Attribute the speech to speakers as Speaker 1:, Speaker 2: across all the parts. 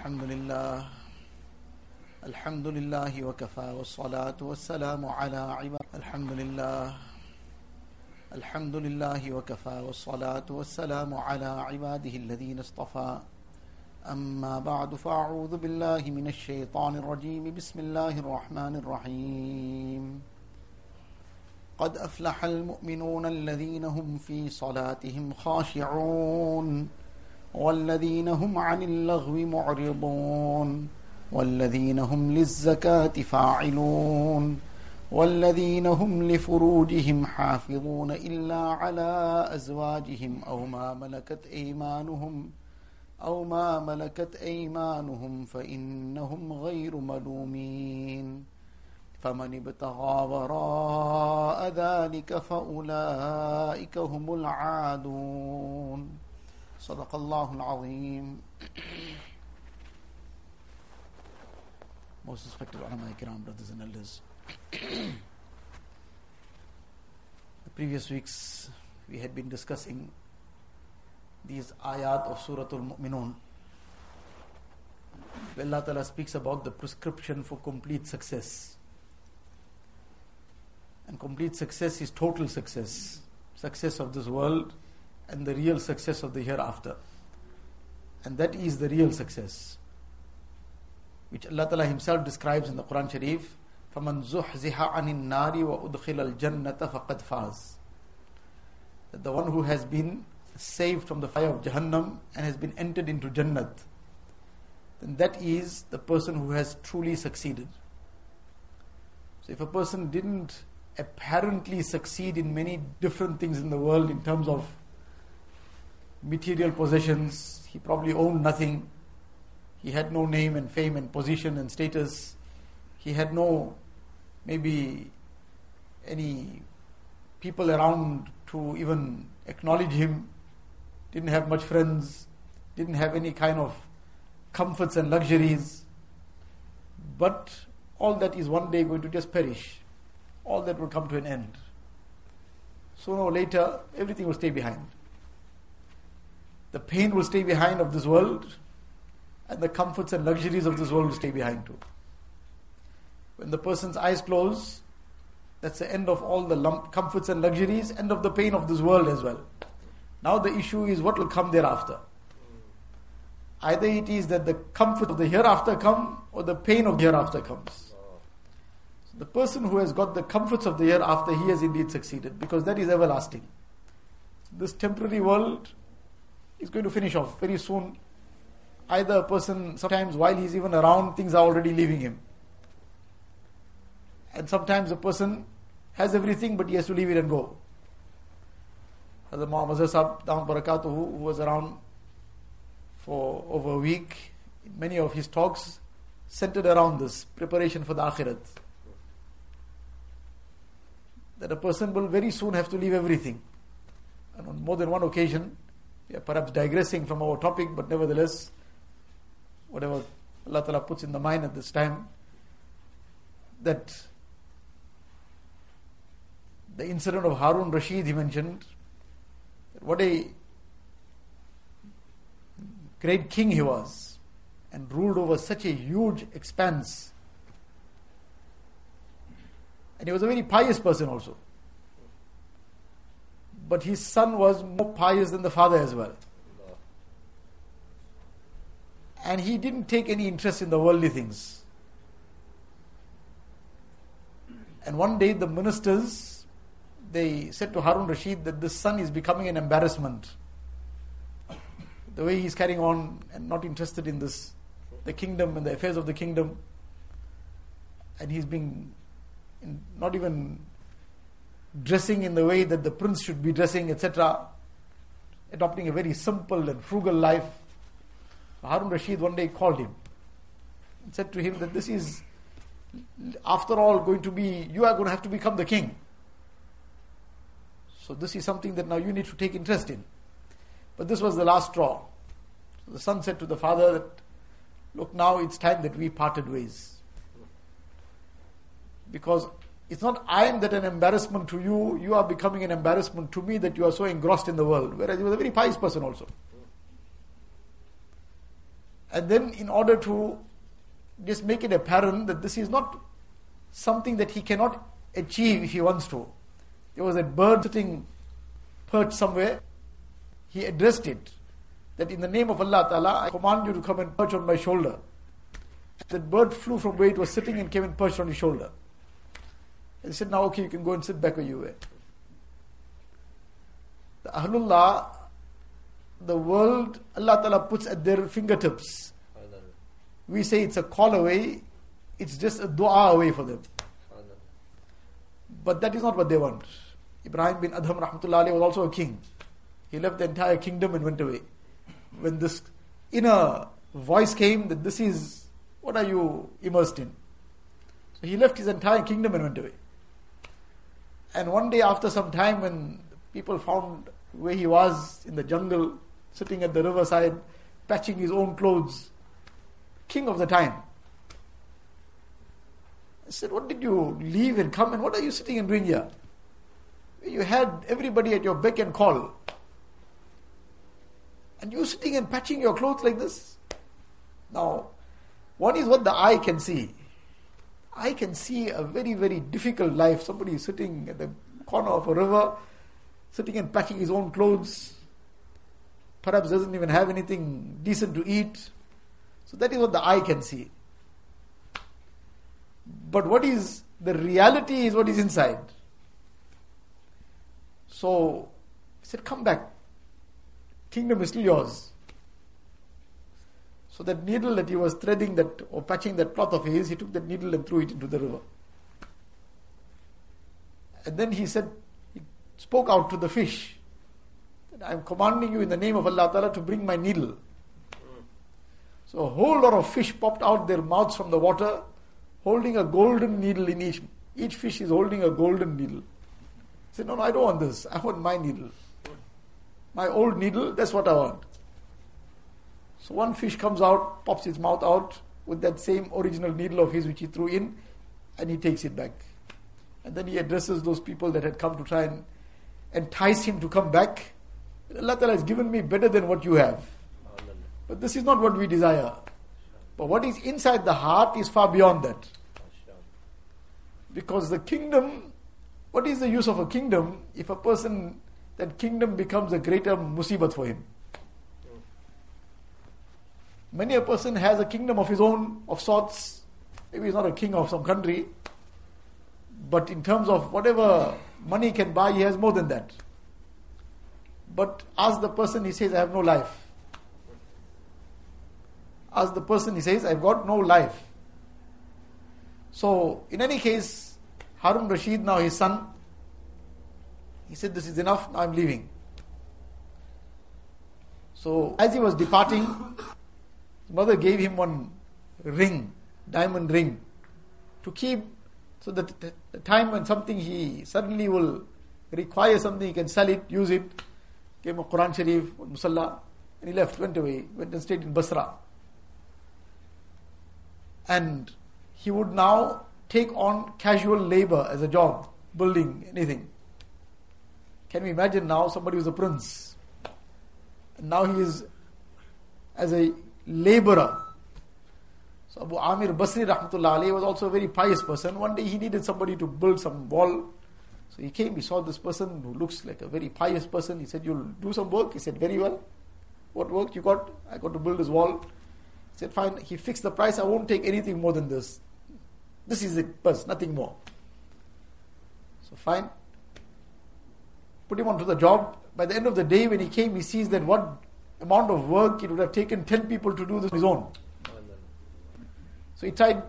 Speaker 1: الحمد لله. الحمد لله وكفى والصلاة والسلام على عباد. الحمد لله. الحمد لله وكفى والصلاة والسلام على عباده الذين اصطفى. أما بعد فأعوذ بالله من الشيطان الرجيم. بسم الله الرحمن الرحيم. قد أفلح المؤمنون الذين هم في صلاتهم خاشعون. والذين هم عن اللغو معرضون والذين هم للزكاة فاعلون والذين هم لفروجهم حافظون إلا على أزواجهم أو ما ملكت أيمانهم أو ما ملكت أيمانهم فإنهم غير ملومين. فمن ابتغى وراء ذلك فأولئك هم العادون. صدق الله العظيم Most respected ulama kiram, brothers and elders. the previous weeks we had been discussing these ayat of Surah Al-Mu'minun. Where Allah Ta'ala speaks about the prescription for complete success. And complete success is total success. Success of this world and the real success of the hereafter. And that is the real success. Which Allah Ta'ala Himself describes in the Quran Sharif. فَمَنْ زُحْزِحَ عَنِ النَّارِ وَأُدْخِلَ الْجَنَّةَ فَقَدْ فَازَ That the one who has been saved from the fire of Jahannam and has been entered into Jannat, then that is the person who has truly succeeded. So if a person didn't apparently succeed in many different things in the world in terms of material possessions, he probably owned nothing, he had no name and fame and position and status, he had no maybe any people around to even acknowledge him didn't have much friends, didn't have any kind of comforts and luxuries. But all that is one day going to just perish. All that will come to an end. Sooner or later, everything will stay behind. The pain will stay behind of this world, and the comforts and luxuries of this world will stay behind too. When the person's eyes close, that's the end of all the lump, comforts and luxuries, end of the pain of this world as well. Now the issue is what will come thereafter. Either it is that the comfort of the hereafter come or the pain of the hereafter comes. So the person who has got the comforts of the hereafter, he has indeed succeeded because that is everlasting. This temporary world is going to finish off very soon. Either a person, sometimes while he's even around, things are already leaving him. And sometimes a person has everything but he has to leave it and go. Hazrat Muhammad Sahib Damat Barakatuhu, who was around for over a week, many of his talks centered around this preparation for the Akhirat. That a person will very soon have to leave everything. And on more than one occasion, perhaps digressing from our topic, but nevertheless, whatever Allah Ta'ala puts in the mind at this time, that the incident of Harun Rashid he mentioned, what a great king he was and ruled over such a huge expanse. And he was a very pious person also. But his son was more pious than the father as well. And he didn't take any interest in the worldly things. And one day the ministers they said to Harun Rashid that this son is becoming an embarrassment. The way he's carrying on and not interested in this, the kingdom and the affairs of the kingdom, and he's being not even dressing in the way that the prince should be dressing, etc., adopting a very simple and frugal life. Harun Rashid one day called him and said to him that this is, after all, going to be, you are going to have to become the king. So this is something that now you need to take interest in. But this was the last straw. So the son said to the father that, look, now it's time that we parted ways. Because it's not I am that an embarrassment to you, you are becoming an embarrassment to me that you are so engrossed in the world. Whereas he was a very pious person also. And then, in order to just make it apparent that this is not something that he cannot achieve if he wants to, there was a bird sitting perched somewhere. He addressed it that in the name of Allah Ta'ala, I command you to come and perch on my shoulder. That bird flew from where it was sitting and came and perched on his shoulder. And he said, Now, okay, you can go and sit back where you were. The Ahlullah, the world, Allah Ta'ala puts at their fingertips. We say it's a call away, it's just a dua away for them. But that is not what they want. Ibrahim bin Adham rahmatullahi was also a king. He left the entire kingdom and went away. When this inner voice came that this is what are you immersed in? So he left his entire kingdom and went away. And one day after some time when people found where he was in the jungle, sitting at the riverside, patching his own clothes, king of the time. I said, What did you leave and come and what are you sitting and doing here? You had everybody at your beck and call. And you sitting and patching your clothes like this? Now, one is what the eye can see. I can see a very, very difficult life. Somebody sitting at the corner of a river, sitting and packing his own clothes, perhaps doesn't even have anything decent to eat. So that is what the eye can see. But what is the reality is what is inside. So he said, Come back. Kingdom is still yours. So that needle that he was threading that or patching that cloth of his, he took that needle and threw it into the river. And then he said, he spoke out to the fish. I am commanding you in the name of Allah Ta'ala to bring my needle. So a whole lot of fish popped out their mouths from the water, holding a golden needle in each. Each fish is holding a golden needle. He said, No, no, I don't want this. I want my needle. My old needle, that's what I want. So one fish comes out, pops its mouth out with that same original needle of his which he threw in, and he takes it back. And then he addresses those people that had come to try and entice him to come back. Allah Ta'ala has given me better than what you have. But this is not what we desire. But what is inside the heart is far beyond that. Because the kingdom, what is the use of a kingdom if a person, that kingdom becomes a greater musibat for him? Many a person has a kingdom of his own, of sorts. Maybe he's not a king of some country, but in terms of whatever money he can buy, he has more than that. But ask the person, he says, I have no life. Ask the person, he says, I've got no life. So, in any case, Harun Rashid, now his son, he said, This is enough, now I'm leaving. So, as he was departing, mother gave him one ring, diamond ring, to keep so that the time when something he suddenly will require something, he can sell it, use it. Him a Quran Sharif, Musalla, and he left, went away, went and stayed in Basra. And he would now take on casual labor as a job, building anything. Can we imagine now somebody who's a prince? And now he is as a laborer. So Abu Amir Basri rahmatullah was also a very pious person. One day he needed somebody to build some wall. So he came, he saw this person who looks like a very pious person. He said, You'll do some work? He said, Very well. What work you got? I got to build this wall. He said, Fine. He fixed the price. I won't take anything more than this. This is it, bus, nothing more. So fine. Put him onto the job. By the end of the day, when he came, he sees that what amount of work it would have taken 10 people to do this on his own. So he tried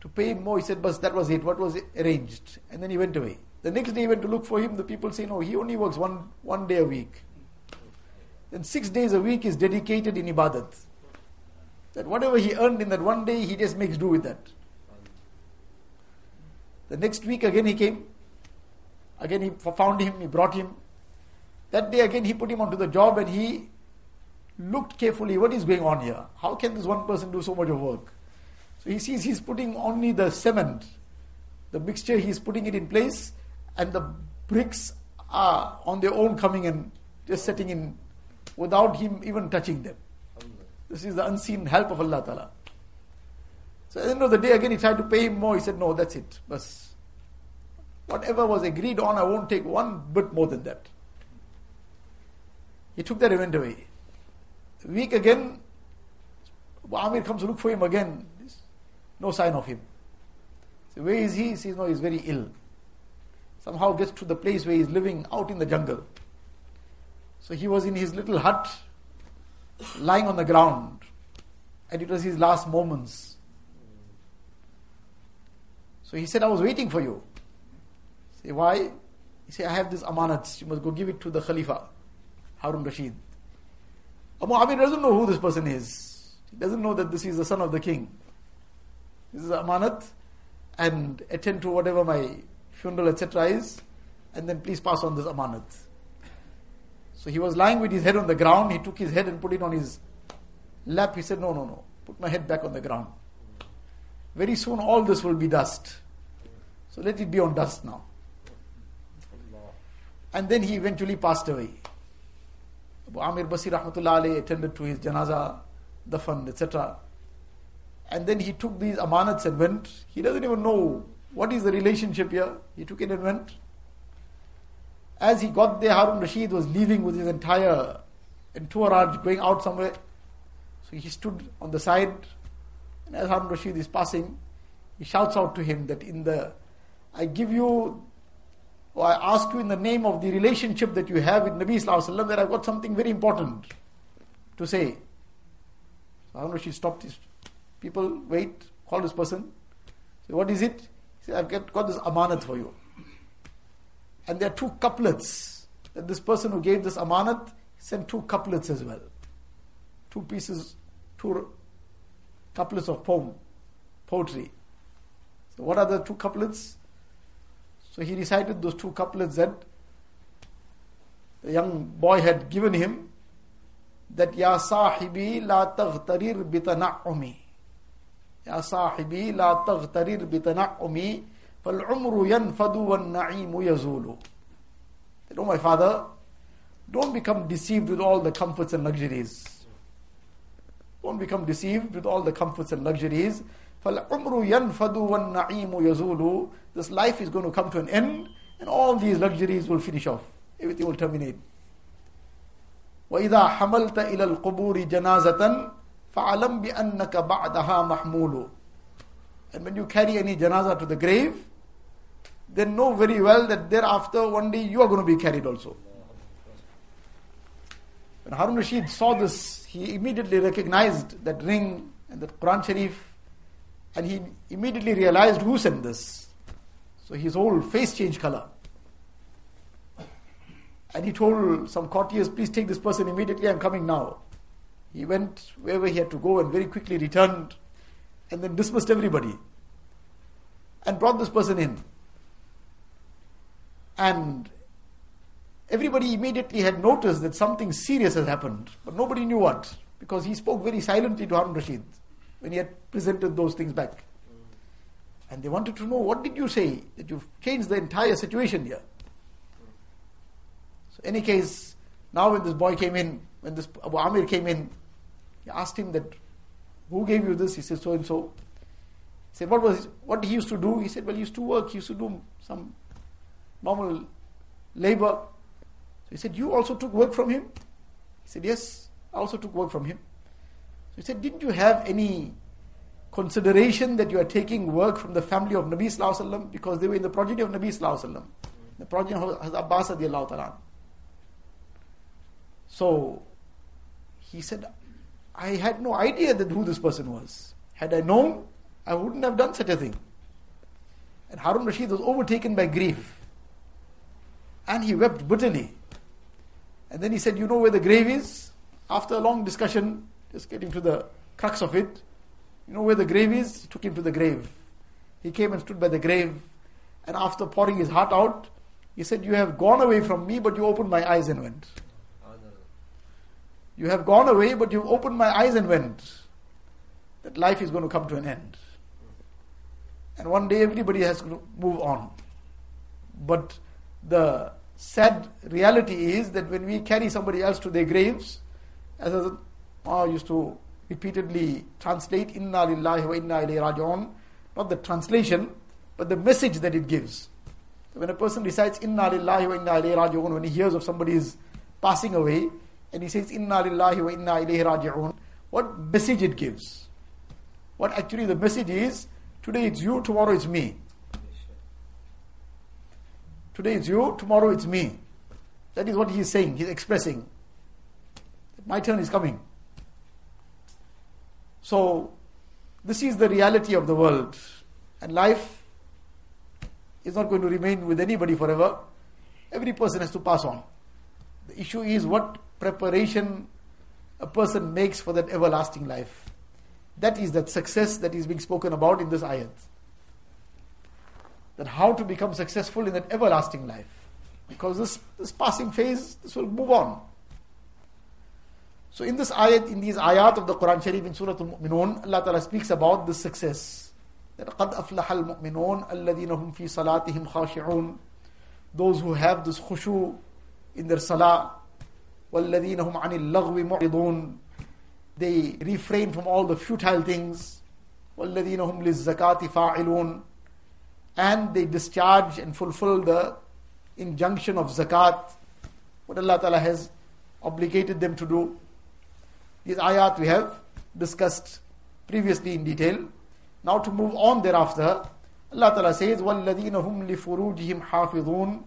Speaker 1: to pay him more. He said, but that was it. What was arranged? And then he went away. The next day he went to look for him. The people say, no, he only works one, one day a week. Then six days a week is dedicated in ibadat. That whatever he earned in that one day, he just makes do with that. The next week again he came. Again he found him, he brought him. That day again he put him onto the job and he looked carefully what is going on here. How can this one person do so much of work? So he sees he's putting only the cement, the mixture, he's putting it in place, and the bricks are on their own coming and just setting in without him even touching them. This is the unseen help of Allah Ta'ala. So at the end of the day, again, he tried to pay him more. He said, No, that's it. Bas. Whatever was agreed on, I won't take one bit more than that. He took that event away. Week again, Amir comes to look for him again. No sign of him. So where is he? He says, No, he's very ill. Somehow gets to the place where he's living out in the jungle. So he was in his little hut, lying on the ground. And it was his last moments. So he said, I was waiting for you. Say, why? He said, I have this amanat. You must go give it to the Khalifa, Harun Rashid. Abu Amir doesn't know who this person is. He doesn't know that this is the son of the king. This is amanat. And attend to whatever my funeral, etc. is. And then please pass on this amanat. So he was lying with his head on the ground. He took his head and put it on his lap. He said, No, no, no. Put my head back on the ground. Very soon all this will be dust. So let it be on dust now. And then he eventually passed away. Amir Basri Rahmatullah attended to his janaza, dafan, etc. And then he took these amanats and went. He doesn't even know what is the relationship here. He took it and went. As he got there, Harun Rashid was leaving with his entire entourage going out somewhere. So he stood on the side and as Harun Rashid is passing, he shouts out to him that in the, I give you, or I ask you in the name of the relationship that you have with Nabi Sallallahu that I've got something very important to say. So Harun Rashid stopped his people, wait, call this person. Say, what is it? He said, I've got, got this amanat for you. And there are two couplets that this person who gave this amanat sent two couplets as well. Two pieces, two couplets of poem, poetry. So what are the two couplets? So he recited those two couplets that the young boy had given him that Ya sahibi la taghtarir bitana'umi Ya sahibi la taghtarir bitana'umi فالعمر ينفد والنعيم يزول That, oh my father, don't become deceived with all the comforts and luxuries. Don't become deceived with all the comforts and luxuries. فَالْعُمْرُ يَنْفَدُ وَالنَّعِيمُ يَزُولُ This life is going to come to an end and all these luxuries will finish off. Everything will terminate. وَإِذَا حَمَلْتَ إِلَى الْقُبُورِ جَنَازَةً فَعَلَمْ بِأَنَّكَ بَعْدَهَا مَحْمُولُ And when you carry any janazah to the grave, then know very well that thereafter one day you are going to be carried also. When Harun Rashid saw this, he immediately recognized that ring and that Quran Sharif, and he immediately realized who sent this. So his whole face changed color. And he told some courtiers, please take this person immediately, I'm coming now. He went wherever he had to go and very quickly returned and then dismissed everybody and brought this person in. And Everybody immediately had noticed that something serious has happened, but nobody knew what, because he spoke very silently to Harun Rashid when he had presented those things back. And they wanted to know, what did you say that you've changed the entire situation here? So, any case, now when this boy came in, when this Abu Amir came in, he asked him that, who gave you this? He said, so and so. He said, what was what he used to do? He said, well, he used to work, he used to do some normal labor. So he said, You also took work from him? He said, Yes, I also took work from him. He said, Didn't you have any consideration that you are taking work from the family of Nabi Sallallahu because they were in the progeny of Nabi Sallallahu the progeny of Hazrat Abbas ta'ala. So he said, I had no idea that who this person was. Had I known, I wouldn't have done such a thing. And Harun Rashid was overtaken by grief. And he wept bitterly. And then he said, You know where the grave is? After a long discussion, just getting to the crux of it, you know where the grave is? He took him to the grave. He came and stood by the grave. And after pouring his heart out, he said, You have gone away from me, but you opened my eyes and went. You have gone away, but you opened my eyes and went. That life is going to come to an end. And one day everybody has to move on. But the sad reality is that when we carry somebody else to their graves, as I used to repeatedly translate Inna lillahi wa inna ilayhi raji'un, not the translation, but the message that it gives. So when a person recites Inna lillahi wa inna ilayhi raji'un, when he hears of somebody's passing away, and he says Inna lillahi wa inna ilayhi raji'un, what message it gives? What actually the message is, today it's you, tomorrow it's me. Today it's you, tomorrow it's me. That is what he is saying, he is expressing. My turn is coming. So, this is the reality of the world. And life is not going to remain with anybody forever. Every person has to pass on. The issue is what preparation a person makes for that everlasting life. That is that success that is being spoken about in this ayat. That how to become successful in that everlasting life. Because this, this passing phase, this will move on. So in this ayat, in these ayat of the Quran Sharif in Surah Al-Mu'minun, Allah Ta'ala speaks about this success. That قَدْ أَفْلَحَ الْمُؤْمِنُونَ الَّذِينَ هُمْ فِي صَلَاتِهِمْ خَاشِعُونَ Those who have this khushu in their salah, وَالَّذِينَ هُمْ عَنِ اللَّغْوِ مُعْرِضُونَ They refrain from all the futile things. وَالَّذِينَ هُمْ لِلزَّكَاةِ فَاعِلُونَ And they discharge and fulfill the injunction of zakat, what Allah Ta'ala has obligated them to do. These ayat we have discussed previously in detail. Now to move on thereafter, Allah Ta'ala says, وَالَّذِينَ هُمْ لِفُرُوجِهِمْ حَافِظُونَ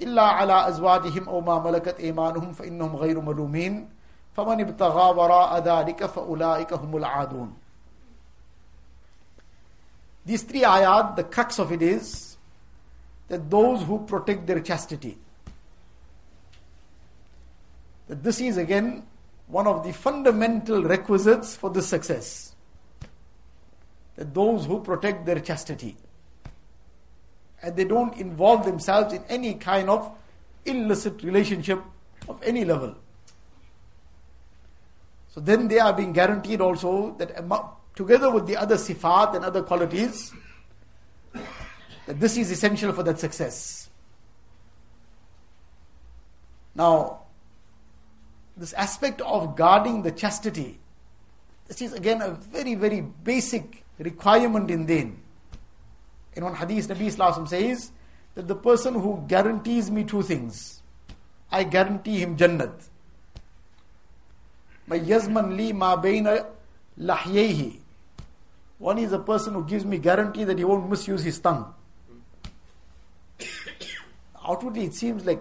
Speaker 1: إلا على أزواجهم أو ما ملكت إيمانهم فإنهم غير ملومين فمن ابتغى وراء ذلك فأولئك هم العادون These three ayat, the crux of it is that those who protect their chastity, that this is again one of the fundamental requisites for this success. That those who protect their chastity and they don't involve themselves in any kind of illicit relationship of any level. So then they are being guaranteed also that together with the other sifat and other qualities, that this is essential for that success. Now, this aspect of guarding the chastity, this is again a very, very basic requirement in deen. In one hadith, Nabi Islam says that the person who guarantees me two things, I guarantee him Jannat. My li ma bayna lahyehi. One is a person who gives me guarantee that he won't misuse his tongue. Outwardly, it seems like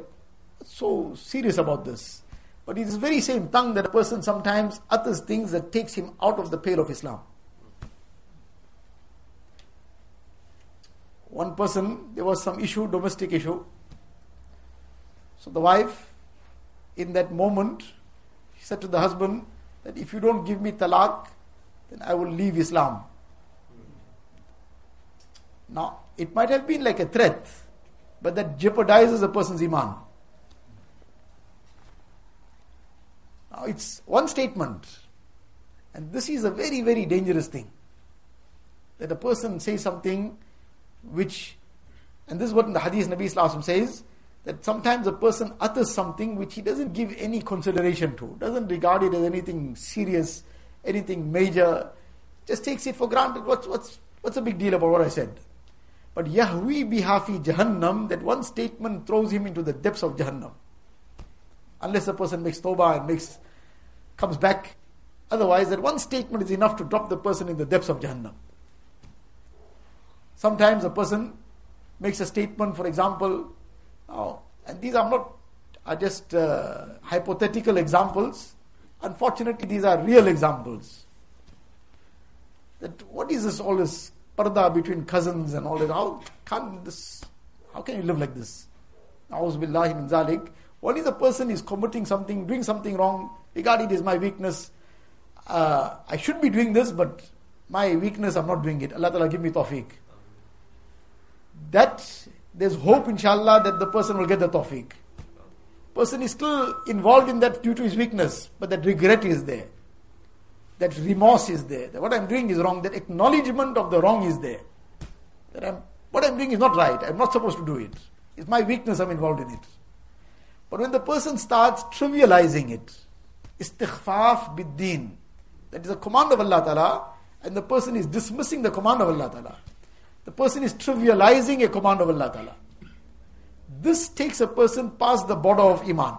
Speaker 1: so serious about this. But it is very same tongue that a person sometimes utters things that takes him out of the pale of Islam. one person, there was some issue, domestic issue. So the wife, in that moment, she said to the husband that if you don't give me talaq, then I will leave Islam. Now, it might have been like a threat, but that jeopardizes a person's iman. Now, it's one statement, and this is a very, very dangerous thing. That a person says something which, and this is what in the hadith Nabi Islam says, that sometimes a person utters something which he doesn't give any consideration to, doesn't regard it as anything serious, anything major, just takes it for granted. What's, what's, what's the big deal about what I said? But Yahwi bihafi Jahannam, that one statement throws him into the depths of Jahannam. Unless a person makes tawbah and makes, comes back. Otherwise, that one statement is enough to drop the person in the depths of Jahannam. Sometimes a person makes a statement, for example, oh, and these are not are just uh, hypothetical examples. Unfortunately, these are real examples. That what is this all this parda between cousins and all that? How can this? How can you live like this? Auzubillahi min zalik. Only the person is committing something, doing something wrong, regarding it is my weakness. Uh, I should be doing this, but my weakness, I'm not doing it. Allah Ta'ala give me tawfiq that there's hope inshallah that the person will get the tawfiq. Person is still involved in that due to his weakness, but that regret is there. That remorse is there. That what I'm doing is wrong. That acknowledgement of the wrong is there. That I'm, what I'm doing is not right. I'm not supposed to do it. It's my weakness, I'm involved in it. But when the person starts trivializing it, istikhfaf bid-deen, that is a command of Allah Ta'ala, and the person is dismissing the command of Allah Ta'ala. The person is trivializing a command of Allah Ta'ala. This takes a person past the border of Iman.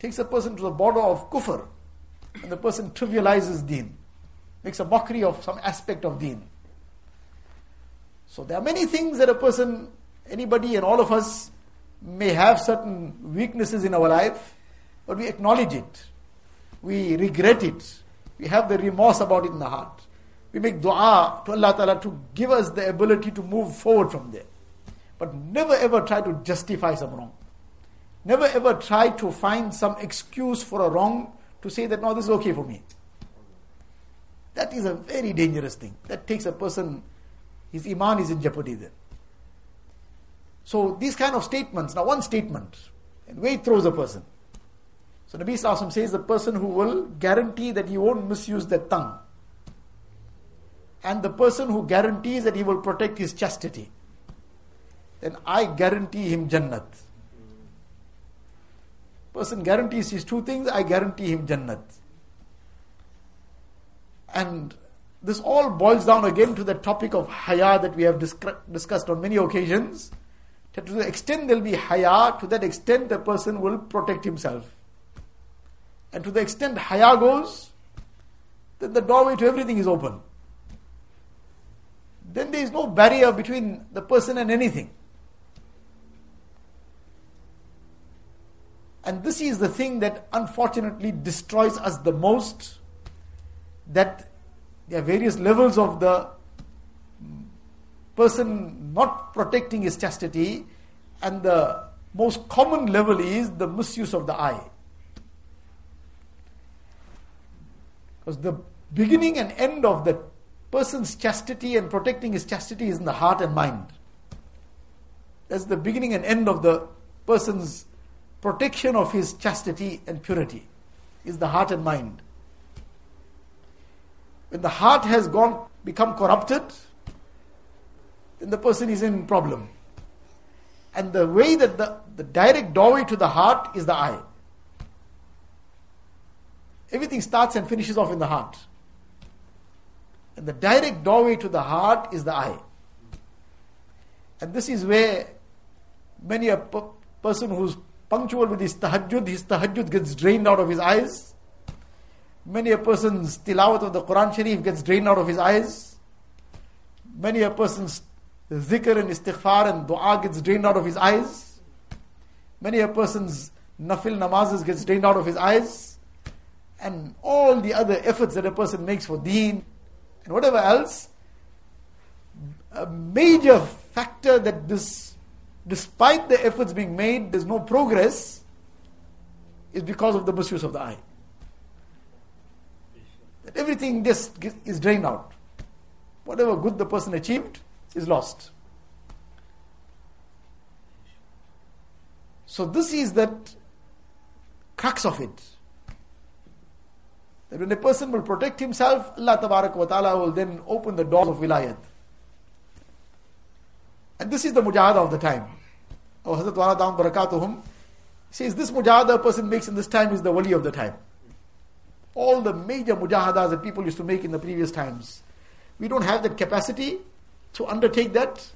Speaker 1: Takes a person to the border of kufr. And the person trivializes deen. Makes a mockery of some aspect of deen. So there are many things that a person, anybody and all of us may have certain weaknesses in our life, but we acknowledge it. We regret it. We have the remorse about it in the heart. We make dua to Allah Ta'ala to give us the ability to move forward from there. But never ever try to justify some wrong. Never ever try to find some excuse for a wrong to say that no, this is okay for me. That is a very dangerous thing. That takes a person, his iman is in jeopardy then. So these kind of statements, now one statement, and way it throws a person. So Nabi Sallallahu says the person who will guarantee that he won't misuse the tongue. And the person who guarantees that he will protect his chastity. Then I guarantee him Jannat. Person guarantees his two things, I guarantee him Jannat. And this all boils down again to the topic of haya that we have discussed on many occasions. That to the extent there will be haya, to that extent a person will protect himself. And to the extent haya goes, then the doorway to everything is open. Then there is no barrier between the person and anything. And this is the thing that unfortunately destroys us the most that there are various levels of the person not protecting his chastity, and the most common level is the misuse of the eye. Because the beginning and end of the person's chastity and protecting his chastity is in the heart and mind. That's the beginning and end of the person's protection of his chastity and purity, is the heart and mind. When the heart has gone, become corrupted, then the person is in problem. And the way that the, the direct doorway to the heart is the eye. Everything starts and finishes off in the heart. And the direct doorway to the heart is the eye. And this is where many a person who's punctual with his tahajjud, his tahajjud gets drained out of his eyes. Many a person's tilawat of the Quran Sharif gets drained out of his eyes. Many a person's zikr and istighfar and dua gets drained out of his eyes. Many a person's nafil namazes gets drained out of his eyes. And all the other efforts that a person makes for deen and whatever else. A major factor that this, despite the efforts being made, there's no progress, is because of the misuse of the eye that everything just is drained out. Whatever good the person achieved is lost. So this is that crux of it. That when a person will protect himself, Allah wa ta'ala will then open the doors of wilayat. And this is the mujahada of the time. Our Hazrat Wala Barakatuhum says this mujahada a person makes in this time is the wali of the time all the major mujahadas that people used to make in the previous times. We don't have that capacity to undertake that,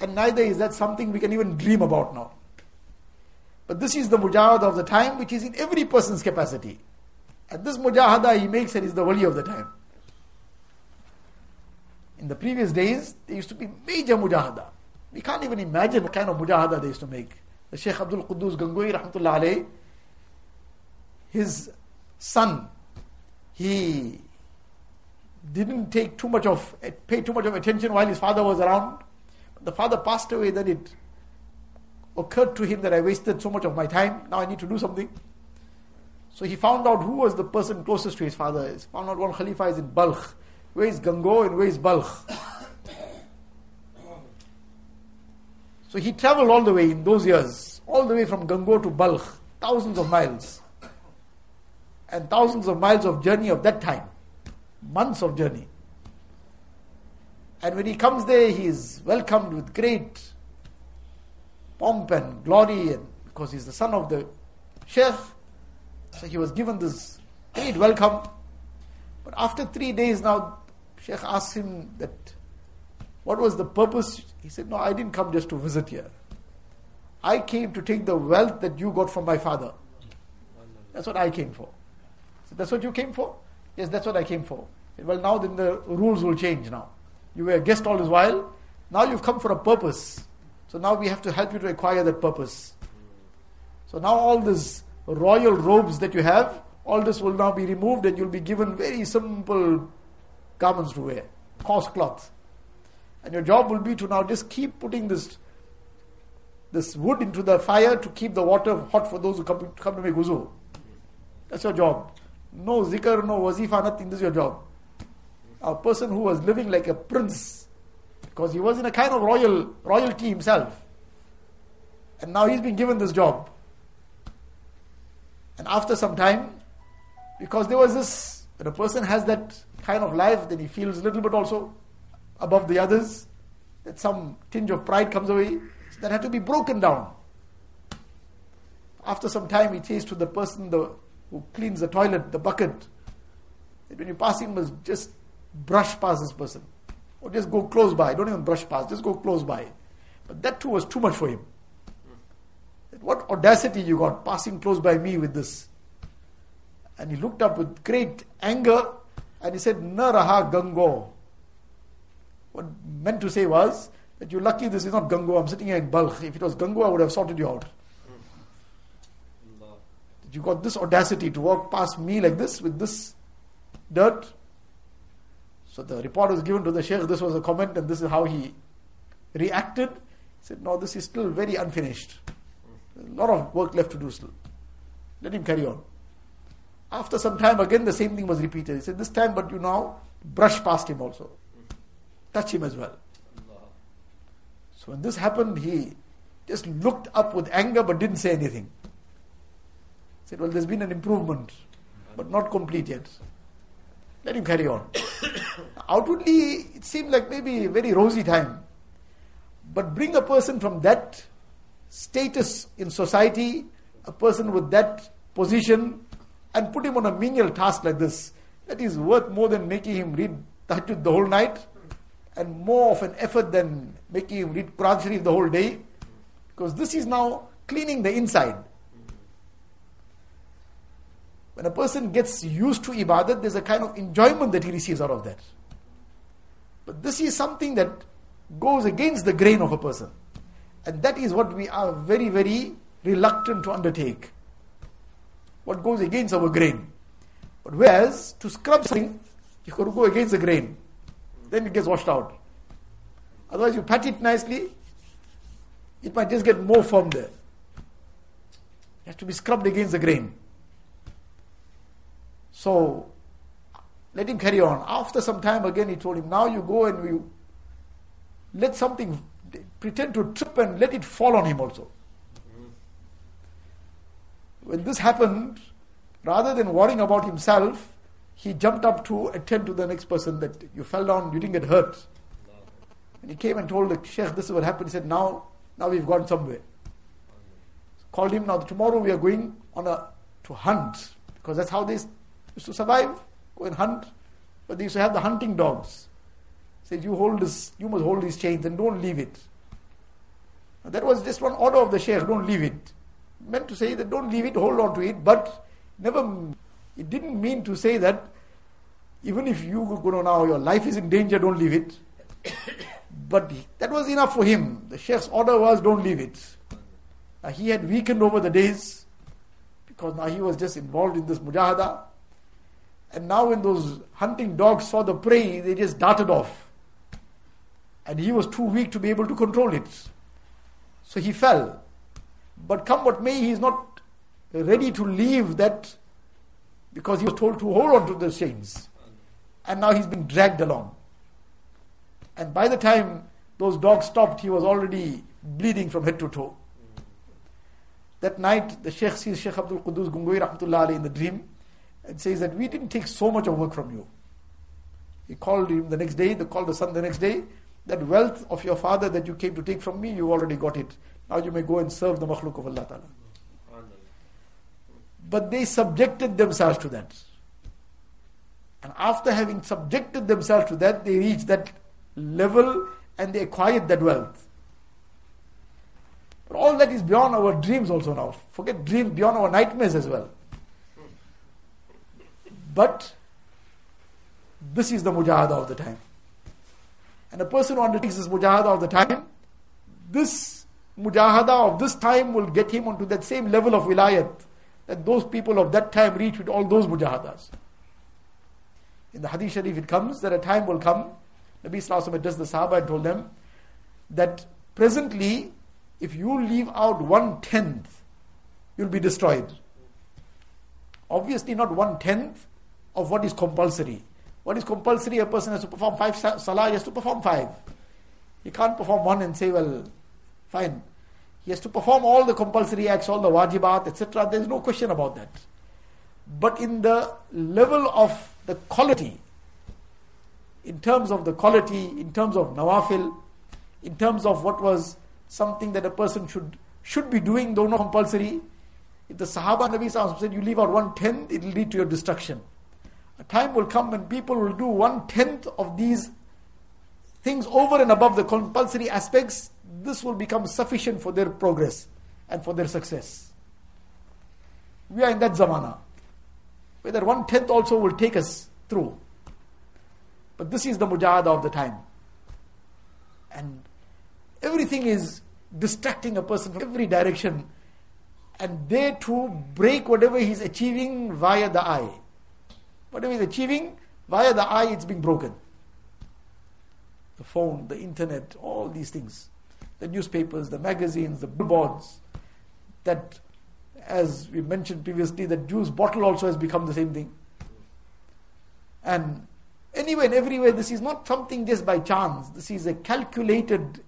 Speaker 1: and neither is that something we can even dream about now. But this is the mujahada of the time which is in every person's capacity. And this mujahada he makes it is the wali of the time. In the previous days, there used to be major mujahada. We can't even imagine what kind of mujahada they used to make. The Sheikh Abdul Quddus Gangoi, rahmatullah alayh, his son he didn't take too much of pay too much of attention while his father was around. The father passed away, then it occurred to him that I wasted so much of my time. Now I need to do something. So he found out who was the person closest to his father. He found out one Khalifa is in Balkh. Where is Gango and where is Balkh? So he traveled all the way in those years, all the way from Gango to Balkh, thousands of miles and thousands of miles of journey of that time, months of journey. And when he comes there, he is welcomed with great pomp and glory, and because he's the son of the sheikh, so he was given this great welcome. But after three days now, Sheikh asked him that, what was the purpose? He said, no, I didn't come just to visit here. I came to take the wealth that you got from my father. That's what I came for. So that's what you came for? Yes, that's what I came for. Well, now then the rules will change now. You were a guest all this while. Now you've come for a purpose. So now we have to help you to acquire that purpose. So now all these royal robes that you have, all this will now be removed and you'll be given very simple garments to wear, coarse cloth. And your job will be to now just keep putting this this wood into the fire to keep the water hot for those who come, come to make wuzu. That's your job. No zikr, no wazifa, nothing. This is your job. A person who was living like a prince, because he was in a kind of royal royalty himself. And now he's been given this job. And after some time, because there was this, when a person has that kind of life, then he feels a little bit also above the others, that some tinge of pride comes away. So that had to be broken down. After some time, he says to the person the, who cleans the toilet, the bucket, that when you pass him, must just brush past this person. Or just go close by. Don't even brush past, just go close by. But that too was too much for him. What audacity you got passing close by me with this? And he looked up with great anger and he said, Naraha Gango. What meant to say was that you're lucky this is not Gango, I'm sitting here in Balkh. If it was Gango, I would have sorted you out. You got this audacity to walk past me like this with this dirt. So the report was given to the Sheikh, this was a comment, and this is how he reacted. He said, No, this is still very unfinished. A lot of work left to do still. Let him carry on. After some time, again the same thing was repeated. He said, This time, but you now brush past him also. Touch him as well. So when this happened, he just looked up with anger but didn't say anything. Said, Well, there's been an improvement, but not complete yet. Let him carry on. Outwardly, it seemed like maybe a very rosy time. But bring a person from that status in society, a person with that position, and put him on a menial task like this, that is worth more than making him read Tahajjud the whole night, and more of an effort than making him read Quran Sharif the whole day, because this is now cleaning the inside. When a person gets used to ibadat, there's a kind of enjoyment that he receives out of that. But this is something that goes against the grain of a person. And that is what we are very, very reluctant to undertake. What goes against our grain. But whereas to scrub something, you got to go against the grain. Then it gets washed out. Otherwise, you pat it nicely, it might just get more firm there. It has to be scrubbed against the grain. So, let him carry on. After some time, again, he told him, Now you go and you let something pretend to trip and let it fall on him also. When this happened, rather than worrying about himself, he jumped up to attend to the next person that you fell down, you didn't get hurt. And he came and told the Sheikh, this is what happened. He said, now, now we've gone somewhere. Called him, now tomorrow we are going on a, to hunt. Because that's how they used to survive, go and hunt. But they used to have the hunting dogs. Said, you hold this, you must hold these chains and don't leave it. That was just one order of the Shaykh, don't leave it. Meant to say that don't leave it, hold on to it, but never, it didn't mean to say that even if you, know, now your life is in danger, don't leave it. but that was enough for him. The Sheikh's order was don't leave it. Now he had weakened over the days because now he was just involved in this mujahada. And now when those hunting dogs saw the prey, they just darted off. And he was too weak to be able to control it. So he fell. But come what may, he is not ready to leave that because he was told to hold on to the chains. And now he's been dragged along. And by the time those dogs stopped, he was already bleeding from head to toe. That night, the Sheikh sees Sheikh Abdul Qudus Gangoi Rahmatullah in the dream and says that we didn't take so much of work from you. He called him the next day, they called the son the next day, that wealth of your father that you came to take from me, you already got it. Now you may go and serve the makhluk of Allah Ta'ala. But they subjected themselves to that. And after having subjected themselves to that, they reached that level and they acquired that wealth. But all that is beyond our dreams also now. Forget dreams, beyond our nightmares as well. But this is the mujahada of the time. And a person who undertakes this mujahada of the time, this mujahada of this time will get him onto that same level of wilayat that those people of that time reached with all those mujahadas. In the Hadith Sharif, it comes that a time will come. Nabi Sallallahu addressed the Sahaba and told them that presently, if you leave out one tenth, you'll be destroyed. Obviously, not one tenth of what is compulsory. What is compulsory? A person has to perform five salah, he has to perform five. He can't perform one and say, well, fine. He has to perform all the compulsory acts, all the wajibat, etc. There is no question about that. But in the level of the quality, in terms of the quality, in terms of nawafil, in terms of what was something that a person should should be doing, though not compulsory. If the Sahaba Nabi said you leave out one tenth, it will lead to your destruction. A time will come when people will do one tenth of these things over and above the compulsory aspects. This will become sufficient for their progress and for their success. We are in that zamana whether one tenth also will take us through. But this is the mujahada of the time. And everything is distracting a person from every direction. And they to break whatever he's achieving via the eye. Whatever he's achieving via the eye, it's being broken. The phone, the internet, all these things. The newspapers, the magazines, the billboards that as we mentioned previously, the juice bottle also has become the same thing. And anywhere and everywhere, this is not something just by chance. This is a calculated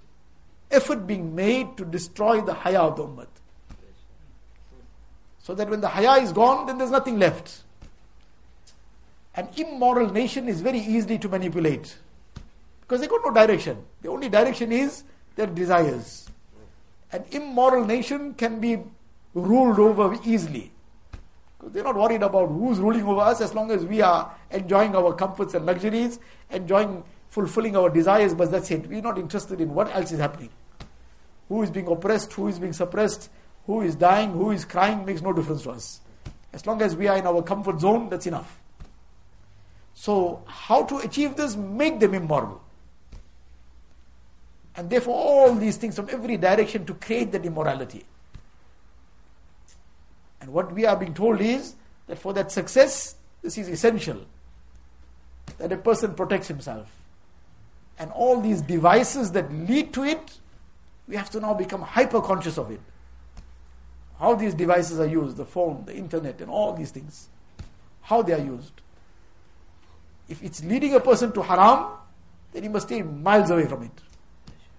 Speaker 1: effort being made to destroy the haya of the ummah. So that when the haya is gone, then there's nothing left. An immoral nation is very easy to manipulate because they got no direction. The only direction is their desires. An immoral nation can be ruled over easily. Because they're not worried about who's ruling over us as long as we are enjoying our comforts and luxuries, enjoying fulfilling our desires, but that's it. We're not interested in what else is happening. Who is being oppressed, who is being suppressed, who is dying, who is crying makes no difference to us. As long as we are in our comfort zone, that's enough. So, how to achieve this? Make them immoral. And therefore, all these things from every direction to create that immorality. And what we are being told is that for that success, this is essential that a person protects himself. And all these devices that lead to it, we have to now become hyper conscious of it. How these devices are used, the phone, the internet, and all these things, how they are used. If it's leading a person to haram, then he must stay miles away from it.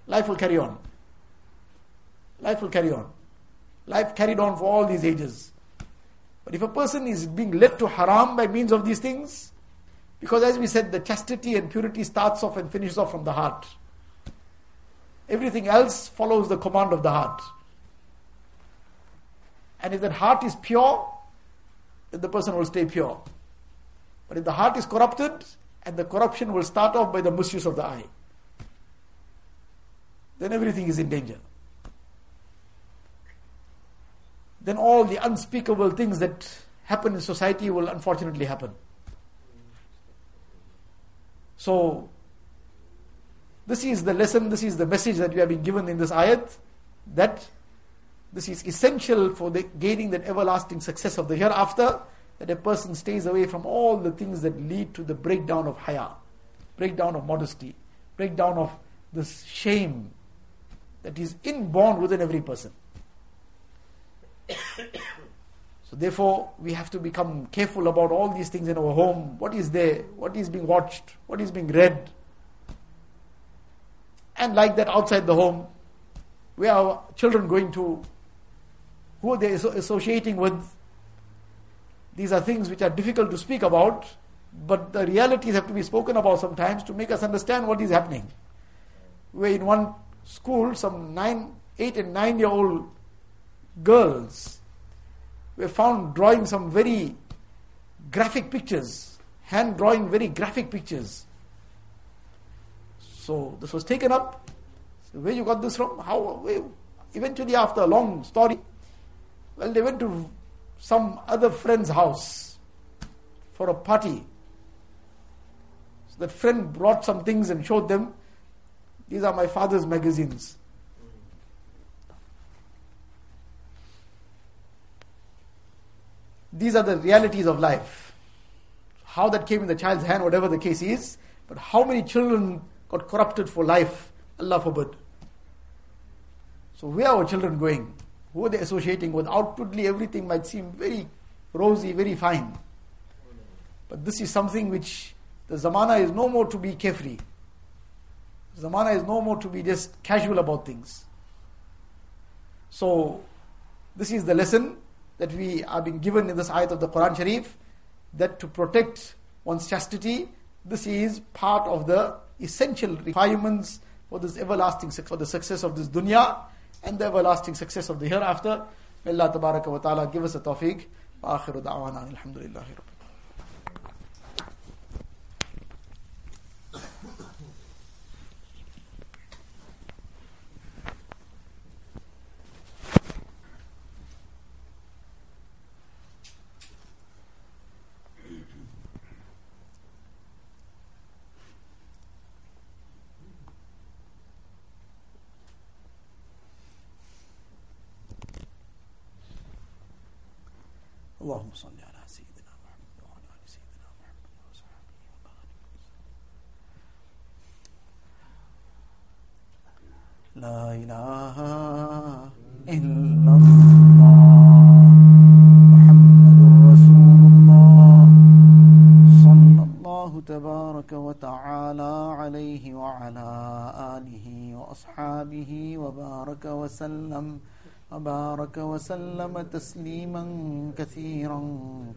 Speaker 1: Life will carry on. Life will carry on. Life carried on for all these ages. But if a person is being led to haram by means of these things, because as we said, the chastity and purity starts off and finishes off from the heart. Everything else follows the command of the heart. And if that heart is pure, then the person will stay pure. But if the heart is corrupted, and the corruption will start off by the misuse of the eye, then everything is in danger. then all the unspeakable things that happen in society will unfortunately happen. So, this is the lesson, this is the message that we have been given in this ayat that this is essential for the gaining that everlasting success of the hereafter that a person stays away from all the things that lead to the breakdown of haya, breakdown of modesty, breakdown of this shame that is inborn within every person so therefore, we have to become careful about all these things in our home. What is there? What is being watched? What is being read? And like that outside the home, where are children going to? Who are they associating with? These are things which are difficult to speak about, but the realities have to be spoken about sometimes to make us understand what is happening. Where in one school, some nine, eight and nine year old girls were found drawing some very graphic pictures, hand drawing very graphic pictures. So this was taken up. So where you got this from? How? Where? Eventually, after a long story, well, they went to some other friend's house for a party. So that friend brought some things and showed them. These are my father's magazines. These are the realities of life. How that came in the child's hand, whatever the case is, but how many children got corrupted for life, Allah forbid. So, where are our children going? Who they're they associating with? Outwardly, everything might seem very rosy, very fine. But this is something which the zamana is no more to be carefree. Zamana is no more to be just casual about things. So, this is the lesson that we are being given in this ayat of the Quran Sharif that to protect one's chastity, this is part of the essential requirements for this everlasting for the success of this dunya and the everlasting success of the hereafter. May Allah wa ta'ala give us a tawfiq. وآخر دعوانا الحمد لله رب وتعالى عليه وعلى آله وأصحابه وبارك وسلم وبارك وسلم تسليما كثيرا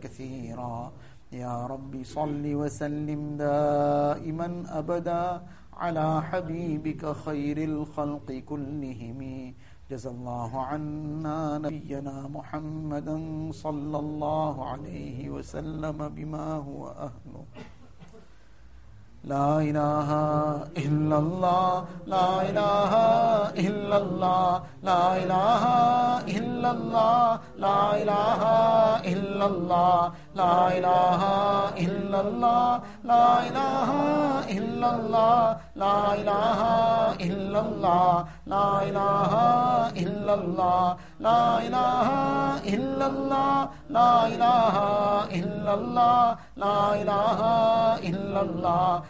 Speaker 1: كثيرا. يا رب صل وسلم دائما أبدا على حبيبك خير الخلق كلهم. جزى الله عنا نبينا محمدا صلى الله عليه وسلم بما هو أهله. لا الہ الا اللہ لا الہ الا اللہ لا الہ الا اللہ لا الہ الا اللہ لا الہ الا اللہ لا الہ الا اللہ لا الہ الا اللہ لا الہ الا اللہ لا الہ الا اللہ لا الہ الا اللہ لا الہ الا اللہ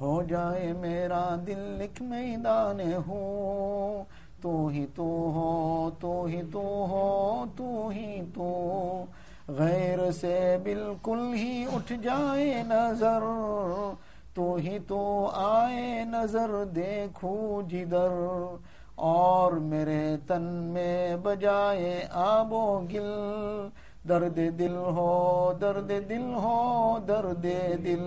Speaker 1: ہو جائے میرا دل لکھ میدان ہوں تو ہی تو ہو، تو ہی تو ہو، تو ہی تو۔ غیر سے بالکل ہی اٹھ جائے نظر۔ تو ہی تو آئے نظر، دیکھو جدر۔ اور میرے تن میں بجائے آب و گل۔ درد دل ہو، درد دل ہو، درد دل۔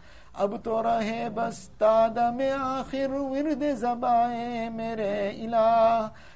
Speaker 1: اب تو رہے بس تادم آخر ورد زبائیں میرے الہ۔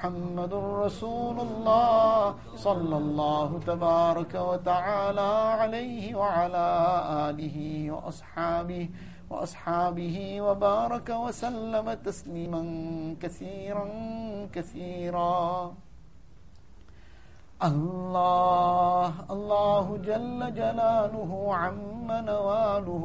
Speaker 1: محمد رسول الله صلى الله تبارك وتعالى عليه وعلى آله وأصحابه وأصحابه وبارك وسلم تسليما كثيرا كثيرا. الله الله جل جلاله عم نواله.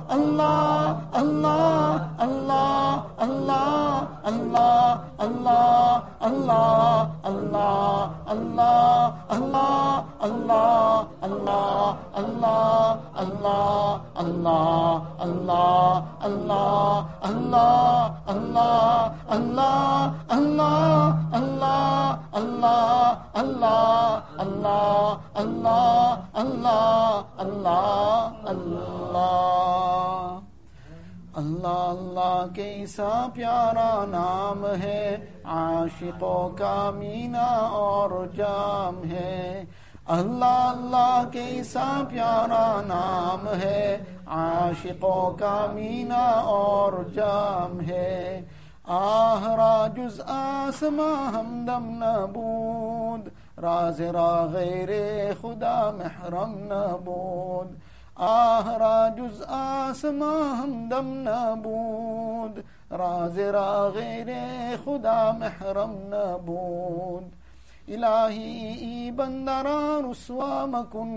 Speaker 1: ilahi i bandara رسوا مکن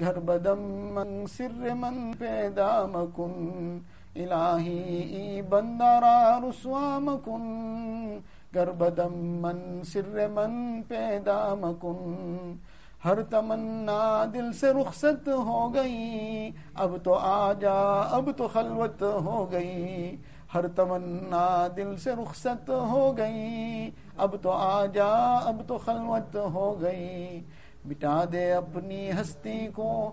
Speaker 1: گھر بدم من سر من پیدا مکن الهی بندارا رسوا مکن گربدم من سر من پیدا مکن ہر تمنا دل سے رخصت ہو گئی اب تو آ جا اب تو خلوت ہو گئی ہر تمنا دل سے رخصت ہو گئی اب تو آ جا اب تو خلوت ہو گئی۔ مٹا دے اپنی ہستی کو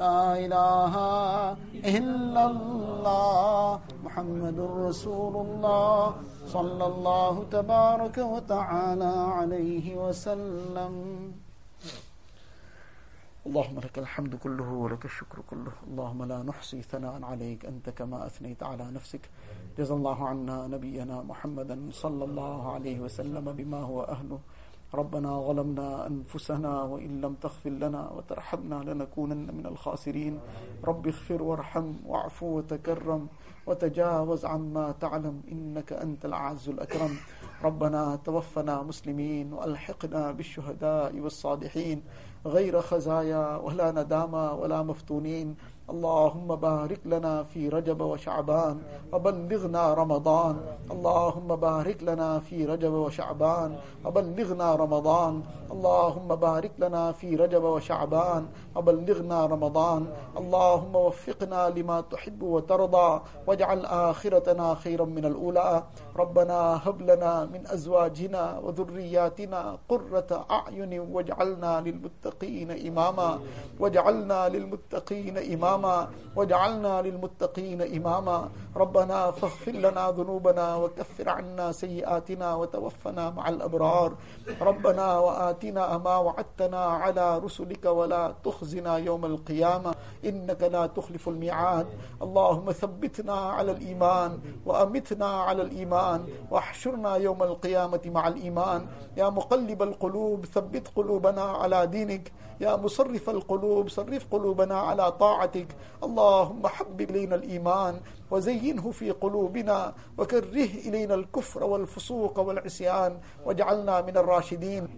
Speaker 1: لا إله إلا الله محمد رسول الله صلى الله تبارك وتعالى عليه وسلم. اللهم لك الحمد كله ولك الشكر كله. اللهم لا نحصي ثناء عليك. أنت كما أثنيت على نفسك. جزا الله عنا نبينا محمدا صلى الله عليه وسلم بما هو أهله. ربنا ظلمنا أنفسنا وإن لم تغفر لنا وترحمنا لنكونن من الخاسرين. رب اغفر وارحم واعفو وتكرم وتجاوز عما تعلم إنك أنت الأعز الأكرم. ربنا توفنا مسلمين وألحقنا بالشهداء والصالحين. غير خزايا ولا ندامة ولا مفتونين. اللهم بارك لنا في رجب وشعبان وبلغنا رمضان. اللهم بارك لنا في رجب وشعبان وبلغنا رمضان. اللهم بارك لنا في رجب وشعبان وبلغنا رمضان. اللهم وفقنا لما تحب وترضى واجعل آخرتنا خيرا من الأولى. ربنا هب لنا من أزواجنا وذرياتنا قرة أعين واجعلنا للمتقين إماما. واجعلنا للمتقين إماما. واجعلنا للمتقين إماما. ربنا فاغفر لنا ذنوبنا وكفر عنا سيئاتنا وتوفنا مع الأبرار. ربنا وآتنا ما وعدتنا على رسلك ولا تخزنا يوم القيامة. إنك لا تخلف الميعاد. اللهم ثبتنا على الإيمان وأمتنا على الإيمان واحشرنا يوم القيامة مع الإيمان. يا مقلب القلوب ثبت قلوبنا على دينك. يا مصرف القلوب صرف قلوبنا على طاعتك. اللهم حبب إلينا الإيمان وزينه في قلوبنا وكره إلينا الكفر والفسوق والعصيان واجعلنا من الراشدين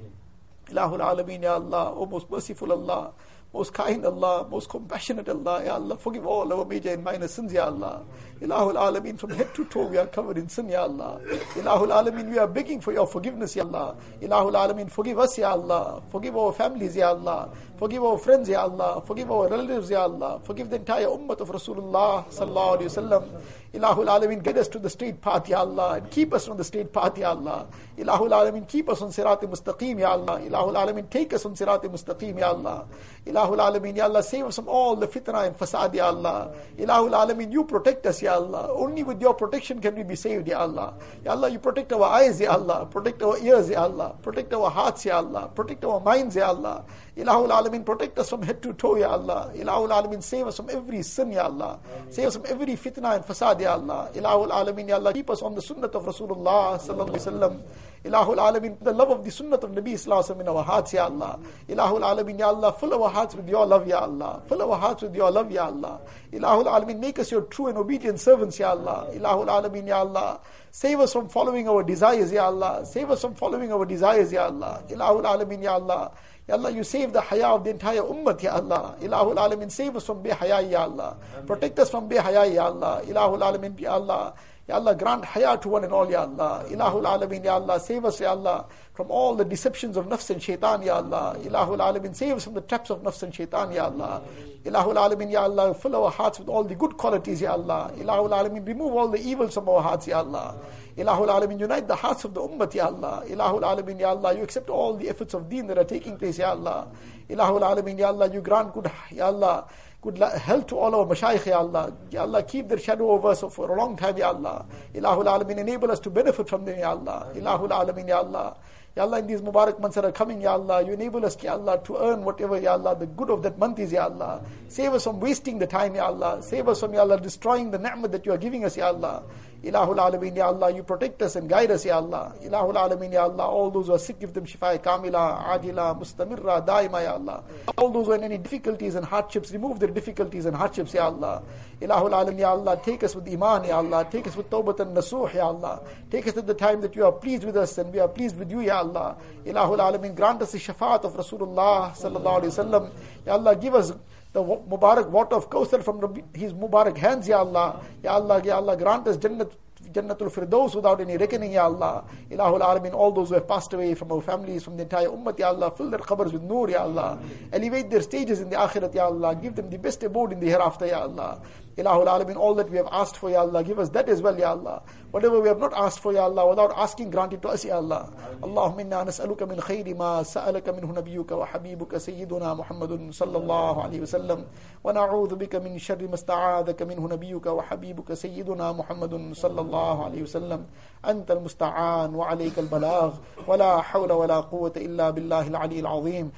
Speaker 1: إله العالمين يا الله O most merciful Allah most kind Allah, most compassionate Allah, Ya Allah, forgive all our major and minor sins, Ya Allah. Ilahul Alameen, from head to toe we are covered in sin, Ya Allah. Ilahul Alameen, we are begging for your forgiveness, Ya Allah. Ilahul Alameen, forgive us, Ya Allah. Forgive our families, Ya Allah. Forgive our friends, Ya Allah. Forgive our relatives, Ya Allah. Forgive the entire ummah of Rasulullah, Sallallahu Alaihi Wasallam. Ilahul Alameen, get us to the straight path, Ya Allah, and keep us on the straight path, Ya Allah. Ilahul Alameen, keep us on Sirat Mustaqim, Ya Allah. Ilahul Alameen, take us on Sirat Mustaqim, Ya Allah. Ilahul Alameen, Ya Allah, save us from all the fitna and fasad, Ya Allah. Ilahul Alameen, you protect us, Ya Allah. Only with your protection can we be saved, Ya Allah. Ya Allah, you protect our eyes, Ya Allah. Protect our ears, Ya Allah. Protect our hearts, Ya Allah. Protect our minds, Ya Allah. Ilahul Alameen, protect us from head to toe, Ya Allah. Ilahul Alameen, save us from every sin, Ya Allah. Save us from every fitna and fasad, Ya Allah. Ilahul Alameen, Ya Allah, keep us on the sunnah of Rasulullah, Sallallahu Alaihi Wasallam. Ilahul Alameen, the love of the sunnah of Nabi Sallallahu in our hearts, Ya Allah. Ilahul Alameen, Ya Allah, fill our hearts with your love, Ya Allah. Fill our hearts with your love, Ya Allah. Ilahul Alameen, make us your true and obedient servants, Ya Allah. Ilahul Alameen, Ya Allah. Save us from following our desires, Ya Allah. Save us from following our desires, Ya Allah. Ilahul Alameen, Ya Allah. Ya Allah, you save the haya of the entire ummah, Ya Allah. Ilahul Alameen, save us from behaya, Ya Allah. Protect us from behaya, Ya Allah. Ilahul Alameen, Ya Allah. Ya Allah, grant haya to one and all, Ya Allah. Ilahul Alameen, Ya Allah, save us, Ya Allah, from all the deceptions of nafs and shaitan, Ya Allah. Ilahul Alameen, save us from the traps of nafs and shaitan, Ya Allah. Ilahul Alameen, Ya Allah, fill our hearts with all the good qualities, Ya Allah. Ilahul Alameen, remove all the evils from our hearts, Ya Allah. Ilahul Alameen, unite the hearts of the ummah, Ya Allah. Ilahul Alameen, Ya Allah, you accept all the efforts of deen that are taking place, Ya Allah. Ilahul Alameen, Ya Allah, you grant good, Ya Allah, good health to all our mashayikh, Ya Allah. Ya Allah, keep their shadow over us for a long time, Ya Allah. Ilahul Alameen, enable us to benefit from them, Ya Allah. Ilahul Alameen, Ya Allah. Ya Allah, in these Mubarak months that are coming, Ya Allah, you enable us, Ya Allah, to earn whatever, Ya Allah, the good of that month is, Ya Allah. Save us from wasting the time, Ya Allah. Save us from, Ya Allah, destroying the ni'mah that you are giving us, Ya Allah. Ilahul Alameen, Ya Allah, you protect us and guide us, Ya Allah. Ilahul Alameen, Ya Allah, all those who are sick, give them shifa kamila, ajila, mustamirra, daima, Ya Allah. All those who are in any difficulties and hardships, remove their difficulties and hardships, Ya Allah. Ilahul Alameen, Ya Allah, take us with iman, Ya Allah. Take us with tawbat and nasuh, Ya Allah. Take us at the time that you are pleased with us and we are pleased with you, Ya Allah. Ilahul Alameen, grant us the shafaat of Rasulullah sallallahu alayhi wa sallam. Ya Allah, give us the Mubarak water of Kawthar from his Mubarak hands, Ya Allah. Ya Allah, Ya Allah, grant us Jannat, Jannatul Firdaus without any reckoning, Ya Allah. Ilahul Alamin, all those who have passed away from our families, from the entire Ummah, Ya Allah, fill their qabrs with nur, Ya Allah. Elevate their stages in the Akhirat, Ya Allah. Give them the best abode in the hereafter, Ya Allah. Ilahul Alamin, all that we have asked for, Ya Allah, give us that as well, Ya Allah. Whatever we have not asked for, Ya Allah, without asking, grant it to us, Ya Allah. Allahumma inna nas'aluka min khayri ma sa'alaka minhu nabiyyuka wa habibuka sayyiduna Muhammadun sallallahu alayhi wa sallam. Wa na'udhu bika min sharri ma sta'adaka minhu nabiyyuka wa habibuka sayyiduna Muhammadun sallallahu alayhi wa sallam. أنت المستعان وعليك البلاغ ولا حول ولا قوة إلا بالله العلي العظيم